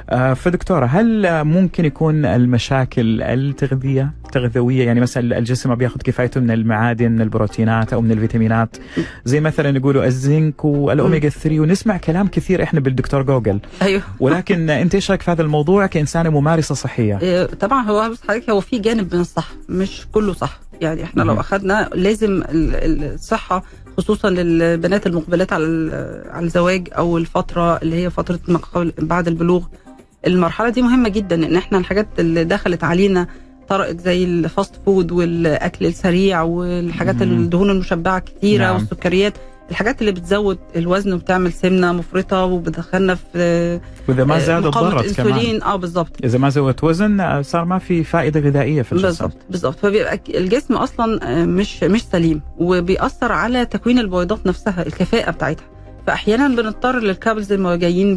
آه، فدكتورة هل ممكن يكون المشاكل التغذيه تغذويه يعني مثلا الجسم ما بياخذ كفايته من المعادن من البروتينات أو من الفيتامينات. زي مثلا يقولوا الزنك والاوميجا 3 ونسمع كلام كثير إحنا بالدكتور جوجل. أيوه. ولكن أنت إيش رأيك في هذا الموضوع كإنسانة ممارسة صحية؟ إيه، طبعا هو حضرتك هو في جانب من الصح مش كله صح. يعني إحنا لو اخذنا لازم الصحة خصوصا للبنات المقبلات على على الزواج أو الفترة اللي هي فترة بعد البلوغ. المرحلة دي مهمة جدا ان إحنا الحاجات اللي دخلت علينا طرأت زي ال fast food والأكل السريع والحاجات الدهون المشبعة كتيرة نعم. والسكريات الحاجات اللي بتزود الوزن وبتعمل سمنة مفرطة وبتدخلنا في وإذا ما زاد الضغط كمان. آه بالظبط. إذا ما زودت وزن صار ما في فائدة غذائية في الجسم. بالظبط بالظبط. فبيبقى الجسم أصلا مش مش سليم وبيأثر على تكوين البويضات نفسها الكفاءة بتاعتها. فاحيانا بنضطر لل couples اللي جايين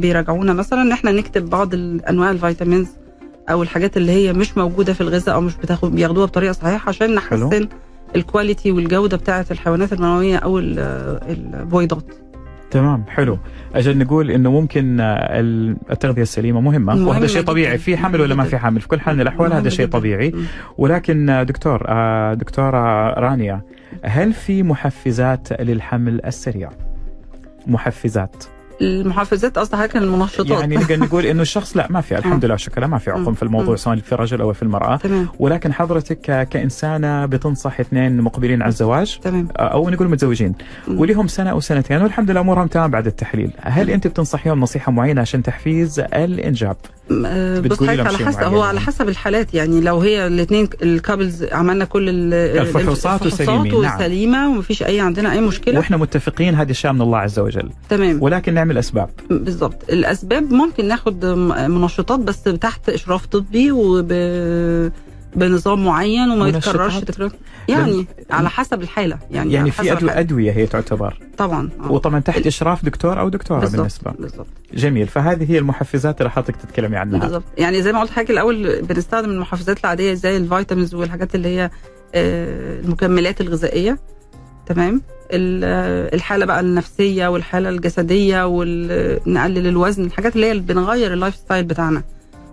بيراجعونا. مثلا ان إحنا نكتب بعض أنواع ال vitamins أو الحاجات اللي هي مش موجودة في الغذاء أو مش بتاخد بياخدوها بطريقة صحيحة عشان نحسن حلو. الكواليتي والجودة بتاعه الحيوانات المنوية أو البويضات. تمام حلو. أجل نقول إنه ممكن التغذية السليمة مهمة وهذا شيء طبيعي. في حمل ولا ما في حمل في كل حال من الأحوال هذا شيء طبيعي. ولكن دكتور آه، دكتورة رانيا هل في محفزات للحمل السريع؟ محفزات. المحفزات قصدي حضرتك المنشطات. يعني نقدر *laughs* نقول إنه الشخص لا ما في الحمد لله شكرا ما في عقم في الموضوع سواء في الرجل أو في المرأة. تمام. ولكن حضرتك كإنسانة بتنصح اثنين مقبلين على الزواج تمام. أو نقول متزوجين ولهم سنة أو سنتين والحمد لله أمورهم تمام بعد التحليل. هل أنت بتنصحيهم نصيحة معينة عشان تحفيز الإنجاب؟ بص على حسب هو على حسب الحالات يعني لو هي الاثنين الكابلز عملنا كل الفحوصات وسليمين وسليمة نعم. ومفيش أي عندنا أي مشكلة. وإحنا متفقين هذه اشياء من الله عز وجل. تمام. ولكن نعمل أسباب. بالضبط. الأسباب ممكن ناخد منشطات بس تحت إشراف طبي وب بنظام معين وما يتكررش تكرار. يعني على حسب الحالة. يعني يعني في أدو أدوية هي تعتبر. طبعا. أوه. وطبعا تحت إشراف دكتور أو دكتورة بالزبط. بالنسبة. بالضبط. جميل. فهذه هي المحفزات اللي حضرتك تتكلمي عنها. بالضبط. يعني زي ما قلت حضرتك الأول بنستخدم المحفزات العادية زي ال vitamins والحاجات اللي هي آه، المكملات الغذائية. تمام؟ الحالة بقى النفسية والحالة الجسدية ونقلل الوزن الحاجات اللي هي بنغير ال lifestyle بتاعنا.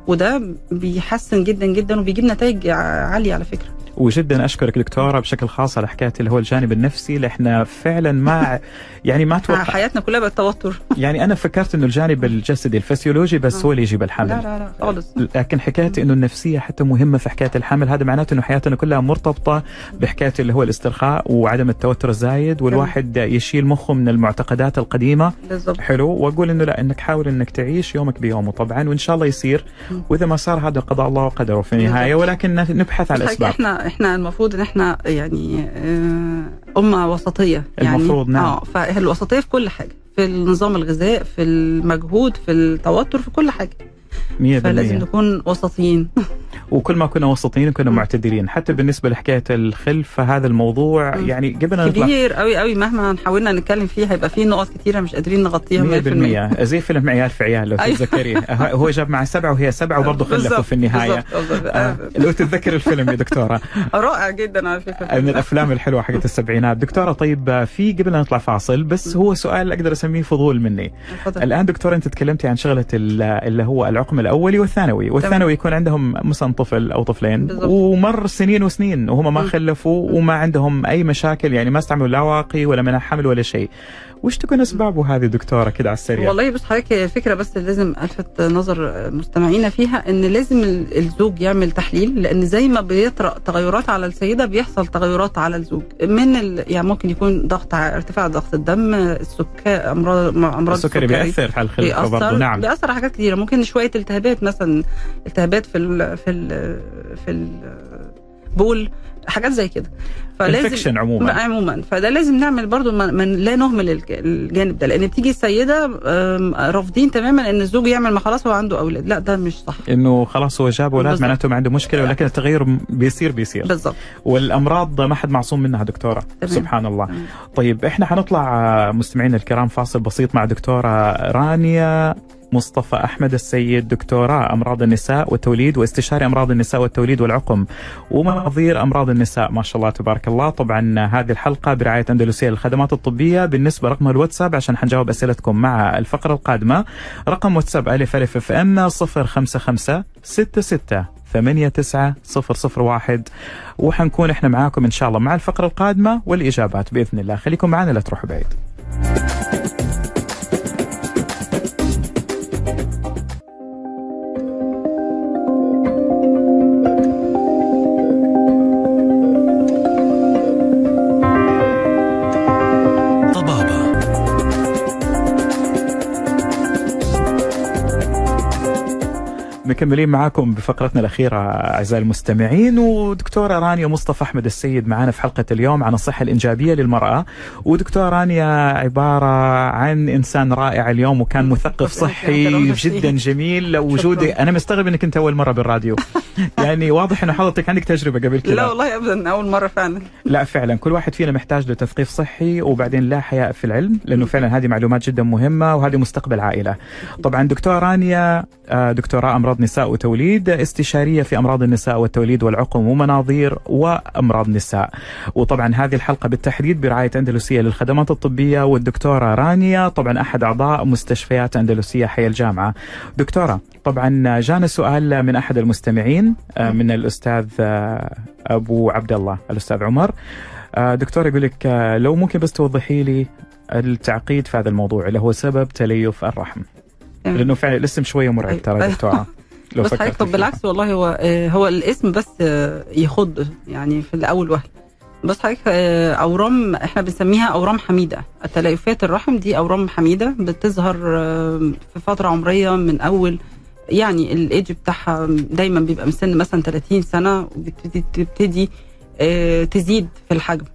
وده بيحسن جدا جدا وبيجيب نتائج عالية على فكرة. وجدا أشكرك دكتورة بشكل خاص على حكاية اللي هو الجانب النفسي اللي إحنا فعلا ما *laughs* يعني ما أتوقع حياتنا كلها بقت توتر يعني أنا فكرت إنه الجانب الجسدي الفسيولوجي بس هو اللي يجيب الحمل. لا لا لا خالص. لكن حكاية إنه النفسية حتى مهمة في حكاية الحمل هذا معناته إنه حياتنا كلها مرتبطة بحكاية اللي هو الاسترخاء وعدم التوتر الزايد والواحد يشيل مخه من المعتقدات القديمة. بالظبط حلو. وأقول إنه لا إنك حاول إنك تعيش يومك بيومه طبعا وإن شاء الله يصير. وإذا ما صار هذا قضاء الله وقدره في النهاية ولكن نبحث عن بس الأسباب. إحنا إحنا المفروض ان إحنا يعني آه، امه وسطية يعني. المفروض، نعم. آه فالوسطيه في كل حاجة في النظام الغذاء في المجهود في التوتر في كل حاجة. 100% فلازم نكون وسطيين. *laughs* وكل ما كنا وسطيين كنا. معتدلين حتى بالنسبة لحكاية الخلف فهذا الموضوع. يعني قبل كبير قوي قوي مهما حاولنا نتكلم فيه هيبقى فيه نقط كتيرة مش قادرين نغطيها 100% 100% زي فيلم عيال في عيال لو أيوة. تتذكري *laughs* هو جاب معه سبعة وهي سبعة وبرضه خلفوا في النهاية. آه، لو تتذكر الفيلم يا دكتورة. *laughs* رائع جدا على فكرة. من الأفلام الحلوة حقت السبعينات. دكتورة طيب في قبل نطلع فاصل بس هو سؤال أقدر أسميه فضول مني. الآن دكتور أنت تكلمتي عن شغلة ال- اللي هو العقم الأولي والثانوي. والثانوي يكون عندهم مثلا طفل أو طفلين بالضبط. ومر سنين وسنين وهم ما. خلفوا وما عندهم أي مشاكل يعني ما استعملوا لا واقي ولا منع حمل ولا شيء وش تكون اسبابه هذه دكتورة كده على السريع؟ والله بص حضرتك هي فكرة بس لازم ألفت نظر مستمعينا فيها إن لازم ال- الزوج يعمل تحليل لأن زي ما بيطرأ تغيرات على السيدة بيحصل تغيرات على الزوج. من ال... يعني ممكن يكون ضغط ارتفاع ضغط الدم السكر امراض أمراض السكري بيأثر على الخلفه برضه نعم. بيأثر على حاجات كتيرة. ممكن شوية التهابات مثلا التهابات في ال في ال في البول حاجات زي كده. انفكشن عموما. عموما. فده لازم نعمل برضو ما ما لا نهمل الج- الجانب ده. لأن بتيجي السيدة رافضين تماما إن الزوج يعمل ما خلاص هو عنده أولاد. لا ده مش صح. إنه خلاص هو جاب أولاد. معناته ما عنده مشكلة ولكن التغير بيصير بيصير. بالظبط. والأمراض ما حد معصوم منها دكتورة. تمام. سبحان الله. تمام. طيب إحنا حنطلع مستمعينا الكرام فاصل بسيط مع دكتورة رانيا مصطفى أحمد السيد دكتوراه أمراض النساء والتوليد واستشاري أمراض النساء والتوليد والعقم ومناظير أمراض النساء ما شاء الله تبارك الله. طبعا هذه الحلقة برعاية أندلسية للخدمات الطبية. بالنسبة رقم الواتساب عشان حنجاوب أسئلتكم مع الفقرة القادمة رقم واتساب ألف ألف أف أم 055 66 ثمانية تسعة صفر صفر واحد. وحنكون إحنا معاكم إن شاء الله مع الفقرة القادمة والإجابات بإذن الله. خليكم معنا لا تروحوا بعيد. مكملين معاكم بفقرتنا الأخيرة أعزائي المستمعين ودكتورة رانيا مصطفى أحمد السيد معنا في حلقة اليوم عن الصحة الإنجابية للمرأة. ودكتورة رانيا عبارة عن إنسان رائع اليوم وكان مثقف *laughs* صحي جدا جميل. وجودي أنا مستغرب أنك أنت أول مرة بالراديو. *laughs* يعني واضح أنه حضرتك عندك تجربة قبل كذا لا والله ابدا أول مرة فعلا لا فعلا كل واحد فينا محتاج لتثقيف صحي وبعدين لا حياء في العلم لأنه فعلا هذه معلومات جدا مهمة وهذه مستقبل عائلة. طبعا دكتورة رانيا آه، دكتوراه أمراض نساء وتوليد استشارية في أمراض النساء والتوليد والعقم ومناظير وأمراض نساء. وطبعا هذه الحلقة بالتحديد برعاية أندلسية للخدمات الطبية والدكتورة رانيا طبعا أحد أعضاء مستشفيات أندلسية حي الجامعة. دكتورة طبعا جانا سؤال من أحد المستمعين آه، من الأستاذ آه، أبو عبد الله الأستاذ عمر آه، دكتور يقول لك لو ممكن بس توضحي لي التعقيد في هذا الموضوع اللي هو سبب تليف الرحم. لأنه فعلا الاسم شوية مرعب ترى أيوة. دكتورة *laughs* لو بس حضرتك. بالعكس والله هو هو الاسم بس يخض يعني في الأول وهله بس حضرتك أورام إحنا بنسميها أورام حميدة التليفات الرحم دي أورام حميدة بتظهر في فترة عمرية من أول يعني الايدج بتاعها دايما بيبقى من سن مثلا 30 سنة وبتبتدي تبتدي آه، تزيد في الحجم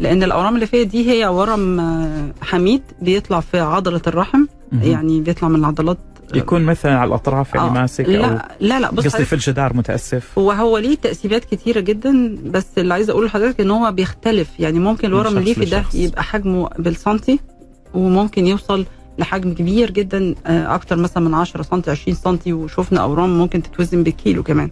لأن الأورام اللي فيها دي هي ورم آه، حميد بيطلع في عضلة الرحم. يعني بيطلع من العضلات يكون مثلا على الأطراف يعني آه، ماسك لا لا لا بص قصدي في الجدار متأسف وهو ليه تأثيرات كتيرة جدا بس اللي عايزة أقوله لحضرتك إن هو بيختلف يعني ممكن الورم الليفي ده. يبقى حجمه بالسنتي وممكن يوصل لحجم كبير جدا آه، أكتر مثلا من 10 سنتي 20 سنتي وشفنا أورام ممكن تتوزن بالكيلو كمان.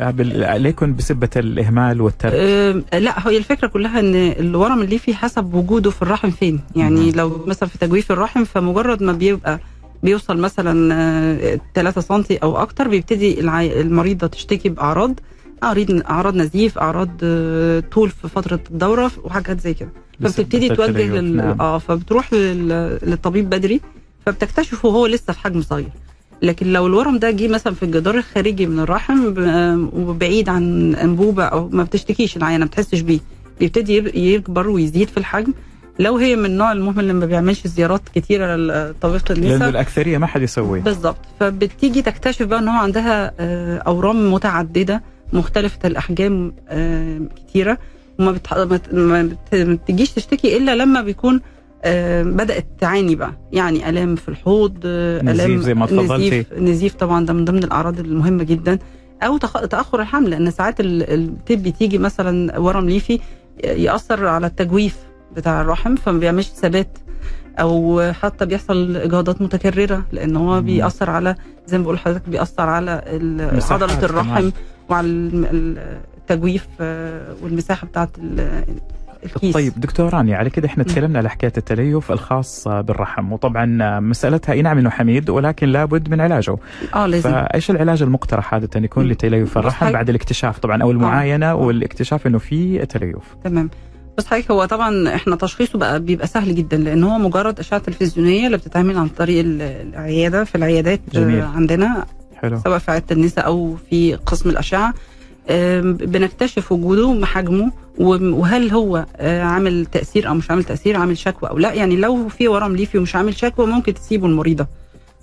آه، ليكن بسبة الإهمال والترك. آه، لا هي الفكرة كلها إن الورم الليفي حسب وجوده في الرحم فين. يعني. لو مثلا في تجويف الرحم فمجرد ما بيبقى بيوصل مثلا 3 سنتي أو أكتر بيبتدي العي- المريضه تشتكي بأعراض أعراض أعراض نزيف أعراض آه، طول في فترة الدورة وحاجات زي كده. فبتبتدي توجه لل... نعم. آه فبتروح لل... للطبيب بدري فبتكتشفه وهو لسه في حجم صغير. لكن لو الورم ده جه مثلا في الجدار الخارجي من الرحم ب- وبعيد عن انبوبه أو ما بتشتكيش العينة ما بتحسش بيه بيبتدي يب- يكبر ويزيد في الحجم. لو هي من النوع المهم اللي ما بيعملش زيارات كتيرة لطبيبه لأنه النساء. الأكثرية ما حد يسوي بالظبط. فبتيجي تكتشف بقى إن هو عندها آه، أورام متعددة مختلفة الأحجام آه، كتيرة. وما بتح... ما بت- ما بت- ما بتجيش تشتكي إلا لما بيكون آه، بدأت تعاني بقى يعني آلام في الحوض آه، نزيف الام زي ما. نزيف نزيف طبعا ده من ضمن الأعراض المهمة جدا أو تخ... تأخر الحمل لأن ساعات ال- الطب تيجي مثلا ورم ليفي يأثر على التجويف بتاع الرحم فما بيعملش ثبات أو حتى بيحصل إجهاضات متكررة لأن هو. بيأثر على زي ما بقول لحضرتك بيأثر على عضلة الرحم. وعلى التجويف آه، والمساحة بتاعت ال- الكيس. طيب دكتور رانيا على كده إحنا تكلمنا على حكاية التليف الخاص بالرحم وطبعا مسألتها إي نعم إنه حميد ولكن لابد من علاجه. آه لازم. فإيش العلاج المقترح عاده يكون. لتليف الرحم بعد الاكتشاف؟ طبعا أو المعاينة والاكتشاف إنه في تليف. تمام. بس حضرتك هو طبعا إحنا تشخيصه بقى بيبقى سهل جدا لأن هو مجرد أشعة تلفزيونية اللي بتتعمل عن طريق ال- العيادة في العيادات جميل. آه، عندنا حلو. سواء في عيادة النساء أو في قسم الأشعة. بنكتشف وجوده حجمه وهل هو آه، عامل تأثير أو مش عامل تأثير عامل شكوى أو لأ. يعني لو في ورم ليفي ومش عامل شكوى ممكن تسيبه المريضة.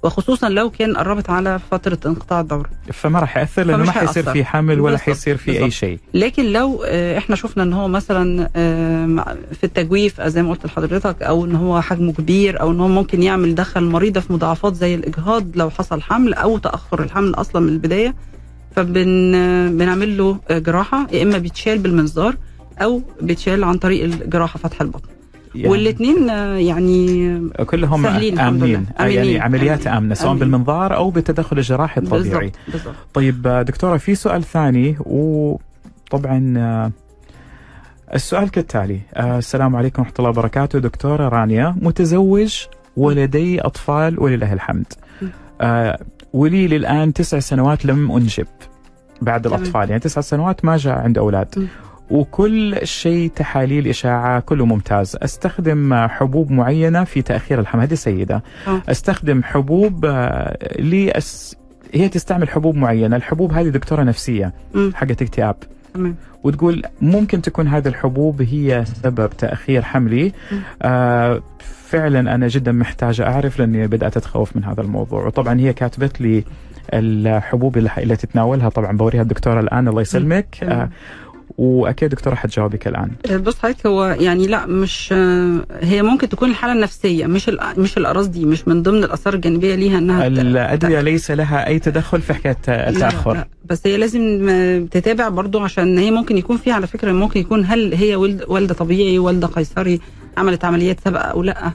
وخصوصا لو كان قربت على فترة انقطاع الدورة. فما راح يأثر؟ لأنه ما حيصير. في حمل ولا حيصير في أي. شيء. لكن لو آه، إحنا شفنا إن هو مثلا آه، في التجويف زي ما قلت لحضرتك أو إن هو حجمه كبير أو إن هو ممكن يعمل دخل المريضه في مضاعفات زي الإجهاض لو حصل حمل أو تأخر الحمل أصلا من البداية فبن آه، بنعمل له جراحة يا إما بيتشال بالمنظار أو بيتشال عن طريق الجراحة فتح البطن. يعني والاثنين يعني كلهم سهلين آمنين. يعني عمليات. آمنة سواء آمنين. بالمنظار أو بالتدخل الجراحي الطبيعي. بالظبط بالظبط طيب دكتورة في سؤال ثاني وطبعا السؤال كالتالي. آه، السلام عليكم ورحمة الله وبركاته. دكتورة رانيا متزوج ولدي أطفال ولله الحمد. آه، ولي للآن تسع سنوات لم أنجب بعد تمام. الأطفال يعني تسع سنوات ما جاء عند أولاد م. وكل شيء تحاليل إشاعة كله ممتاز أستخدم حبوب معينة في تأخير الحمل هذه سيدة آه. أستخدم حبوب آه، لأس هي تستعمل حبوب معينة الحبوب هذه دكتورة نفسية. حقت اكتئاب وتقول ممكن تكون هذه الحبوب هي سبب تأخير حملي. آه فعلا أنا جدا محتاجة أعرف لأني بدأت أتخوف من هذا الموضوع. وطبعا هي كاتبت لي الحبوب اللي, تتناولها طبعا بوريها الدكتورة الآن. الله يسلمك. آه وأكيد دكتورة حتجاوبك الآن. بص حضرتك هو يعني لا مش هي ممكن تكون الحالة النفسية مش مش الاعراض دي مش من ضمن الآثار الجانبية ليها إنها الأدوية ليس لها أي تدخل في حكاية لا، التأخر. لا. بس هي لازم آه، تتابع برضو عشان هي ممكن يكون فيها على فكرة ممكن يكون هل هي ولد والده طبيعي والده قيصري عملت عمليات سابقة أو لأ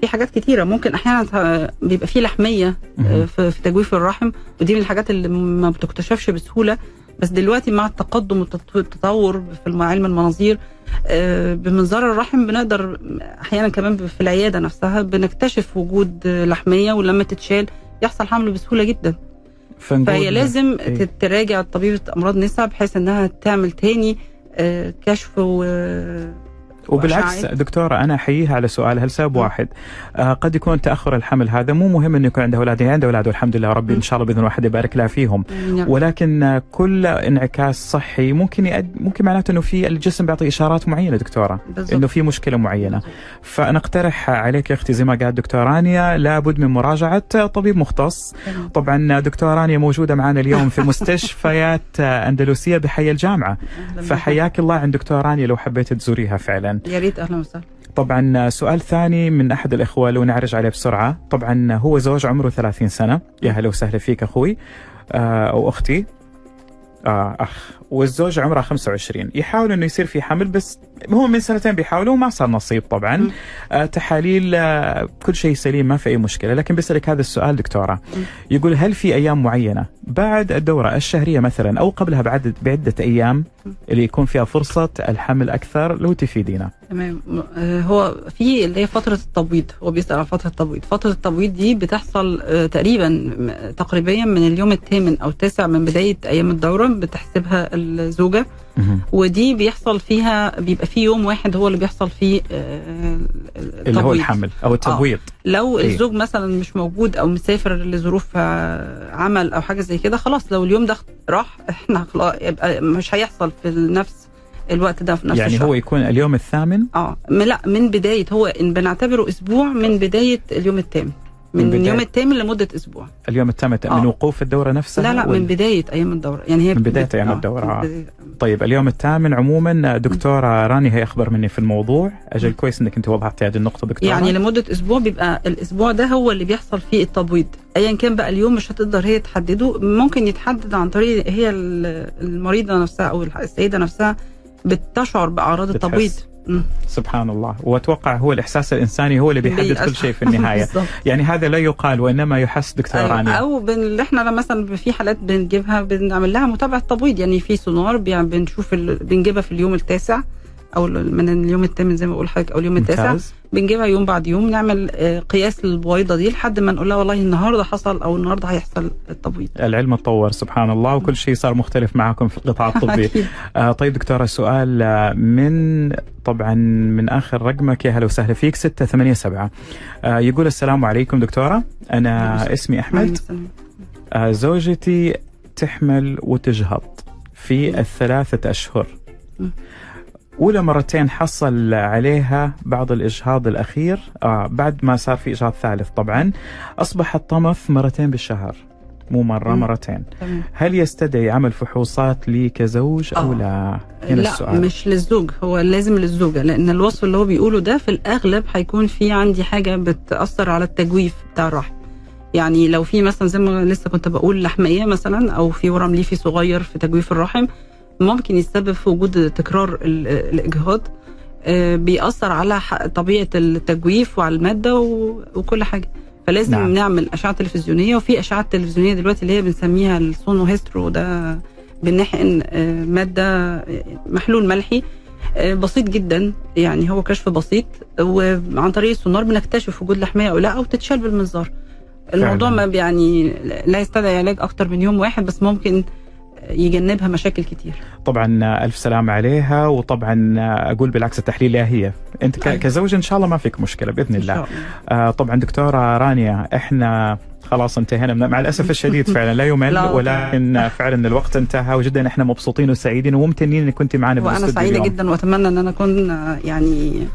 في حاجات كتيرة ممكن أحيانا بيبقى في لحمية آه،. في تجويف الرحم ودي من الحاجات اللي ما بتكتشفش بسهولة بس دلوقتي مع التقدم والتطور في علم المناظير آه، بمنظار الرحم بنقدر أحيانا كمان في العيادة نفسها بنكتشف وجود لحمية ولما تتشال يحصل حمل بسهولة جدا فهي لازم. إيه؟ تراجع طبيبة أمراض نساء بحيث إنها تعمل تاني آه، كشف و وبالعكس. دكتورة أنا أحييها على سؤالها لسبب واحد؟ آه قد يكون تأخر الحمل هذا. مو مهم أنه يكون عنده أولاد هي عندها أولاد والحمد لله ربي. إن شاء الله بإذن واحد يبارك لها فيهم. يعني ولكن كل انعكاس صحي ممكن يأد... ممكن معناته أنه في الجسم بيعطي إشارات معينة دكتورة. بالظبط. أنه في مشكلة معينة. فنقترح عليك يا أختي زي ما قالت دكتورة رانيا لابد من مراجعة طبيب مختص. طبعا دكتورة رانيا موجودة معنا اليوم في مستشفيات أندلسية بحي الجامعة. *laughs* فحياك الله عند دكتورة رانيا لو حبيت تزوريها فعلا. يا ريت أهلا وسهلا. طبعا سؤال ثاني من أحد الإخوة لو نعرج عليه بسرعة. طبعا هو زوج عمره 30 سنة. يا هلا وسهلا فيك أخوي. آه، أو أختي. آه أخ. والزوج عمره 25 يحاول إنه يصير في حمل بس هو من سنتين بيحاولوا وما صار نصيب طبعا. آه تحاليل آه كل شيء سليم ما في أي مشكلة. لكن بيسالك هذا السؤال دكتورة. يقول هل في أيام معينة بعد الدورة الشهرية مثلا أو قبلها بعد بعدة أيام. اللي يكون فيها فرصة الحمل أكثر لو تفيدينا؟ تمام. آه، هو في اللي هي فترة التبويض. هو بيسأل عن فترة التبويض. فترة التبويض دي بتحصل آه، تقريبا تقريبا من اليوم الثامن أو التاسع من بداية أيام الدورة بتحسبها الزوجة. ودي بيحصل فيها بيبقى في يوم واحد هو اللي بيحصل فيه آه، اللي هو. الحمل أو التبويض لو إيه؟ الزوج مثلا مش موجود أو مسافر لظروف آه، عمل أو حاجة زي كده خلاص لو اليوم ده راح إحنا خلاص يبقى مش هيحصل في نفس الوقت ده في نفس يعني الشهر. هو يكون اليوم الثامن آه لأ من بداية هو إن بنعتبره أسبوع من بداية اليوم الثامن من من, اليوم الثامن لمدة أسبوع اليوم الثامن من آه. وقوف الدورة نفسها لا لا ولا- من بداية أيام الدورة يعني هي من بداية بت- أيام آه، الدورة، آه. من بداية- طيب اليوم الثامن عموما دكتورة راني هي أخبر مني في الموضوع أجل كويس أنك أنت وضحت هذه النقطة دكتورة يعني لمدة أسبوع بيبقى الأسبوع ده هو اللي بيحصل فيه التبويض ايا كان بقى اليوم مش هتقدر هي تحدده ممكن يتحدد عن طريق هي ال- المريضة نفسها أو السيدة نفسها بتشعر بأعراض. التبويض. سبحان الله. وأتوقع هو الإحساس الإنساني هو اللي بيحدد كل شيء في *laughs* بالظبط. يعني هذا لا يقال وإنما يحس دكتورة أيوة. رانيا. أو بن... اللي إحنا مثلا في حالات بنجيبها بنعمل لها متابعة تبويض. يعني في سونار بنشوف ال... بنجيبها في اليوم التاسع. أو من اليوم الثامن زي ما بقول لحضرتك أو اليوم التاسع. بنجيبها يوم بعد يوم نعمل آه، قياس للبويضة دي لحد ما نقول لها والله النهارده حصل أو النهارده هيحصل التبويض. العلم تطور سبحان الله وكل شيء صار مختلف معكم في القطاع *laughs* الطبي. آه طيب دكتورة سؤال آه، من طبعا من آخر رقمك يا هلا وسهلا فيك 687 آه يقول السلام عليكم دكتورة. أنا اسمي أحمد. آه، زوجتي تحمل وتجهض في أشهر. مم. أولى مرتين حصل عليها بعض الإجهاض الأخير آه بعد ما صار في إجهاض ثالث طبعا أصبح الطمث مرتين بالشهر مو مرة. مرتين. هل يستدعي عمل فحوصات لي كزوج أو آه. لا هنا لا السؤال مش للزوج هو لازم للزوجة لأن الوصف اللي هو بيقوله ده في الأغلب هيكون في عندي حاجة بتأثر على التجويف بتاع الرحم يعني لو في مثلا زي ما لسه كنت بقول لحميه مثلا أو في ورم ليفي صغير في تجويف الرحم ممكن يسبب في وجود تكرار ال- الإجهاض آه، بيأثر على طبيعة التجويف وعلى المادة و- وكل حاجة فلازم نعم. نعم. نعمل أشعة تلفزيونية وفي أشعة تلفزيونية دلوقتي اللي هي بنسميها السونو هيسترو ده بنحقن آه، مادة آه، محلول ملحي بسيط جدا يعني هو كشف بسيط وعن طريق السونار بنكتشف وجود لحميه أو لا أو تتشال بالمنظار الموضوع. ما يعني لا يستدعي علاج أكتر من يوم واحد بس ممكن يجنبها مشاكل كتير طبعا ألف سلامة عليها وطبعا أقول بالعكس التحليل هي ك- أيوة. كزوج إن شاء الله ما فيك مشكلة بإذن إن الله شاء الله آه طبعا دكتورة رانيا إحنا خلاص انتهينا من مع الأسف الشديد *laughs* فعلا لا يمل. ولكن فعلا الوقت انتهى وجدا إحنا مبسوطين وسعيدين وممتنين إنك كنت معنا وأنا سعيدة اليوم. جدا وأتمنى إن أنا أكون آه، يعني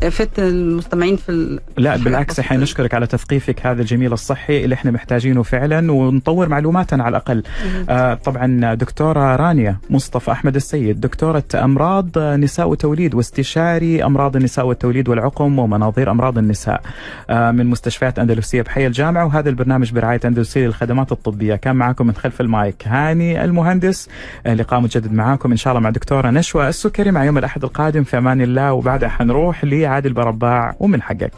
فدت المستمعين في ال- لا بالعكس. إحنا نشكرك على تثقيفك هذا الجميل الصحي اللي إحنا محتاجينه فعلا ونطور معلوماتنا على الأقل. آه طبعا دكتورة رانيا مصطفى أحمد السيد دكتورة أمراض نساء وتوليد واستشاري أمراض النساء والتوليد والعقم ومناظير أمراض النساء آه من مستشفيات أندلسية بحي الجامعة وهذا البرنامج برعاية أندلسية للخدمات الطبية كان معكم من خلف المايك هاني المهندس آه لقاء متجدد معاكم إن شاء الله مع دكتورة نشوى السكري مع يوم الأحد القادم في أمان الله وبعدها حنروح لعادل برباع ومن حقك.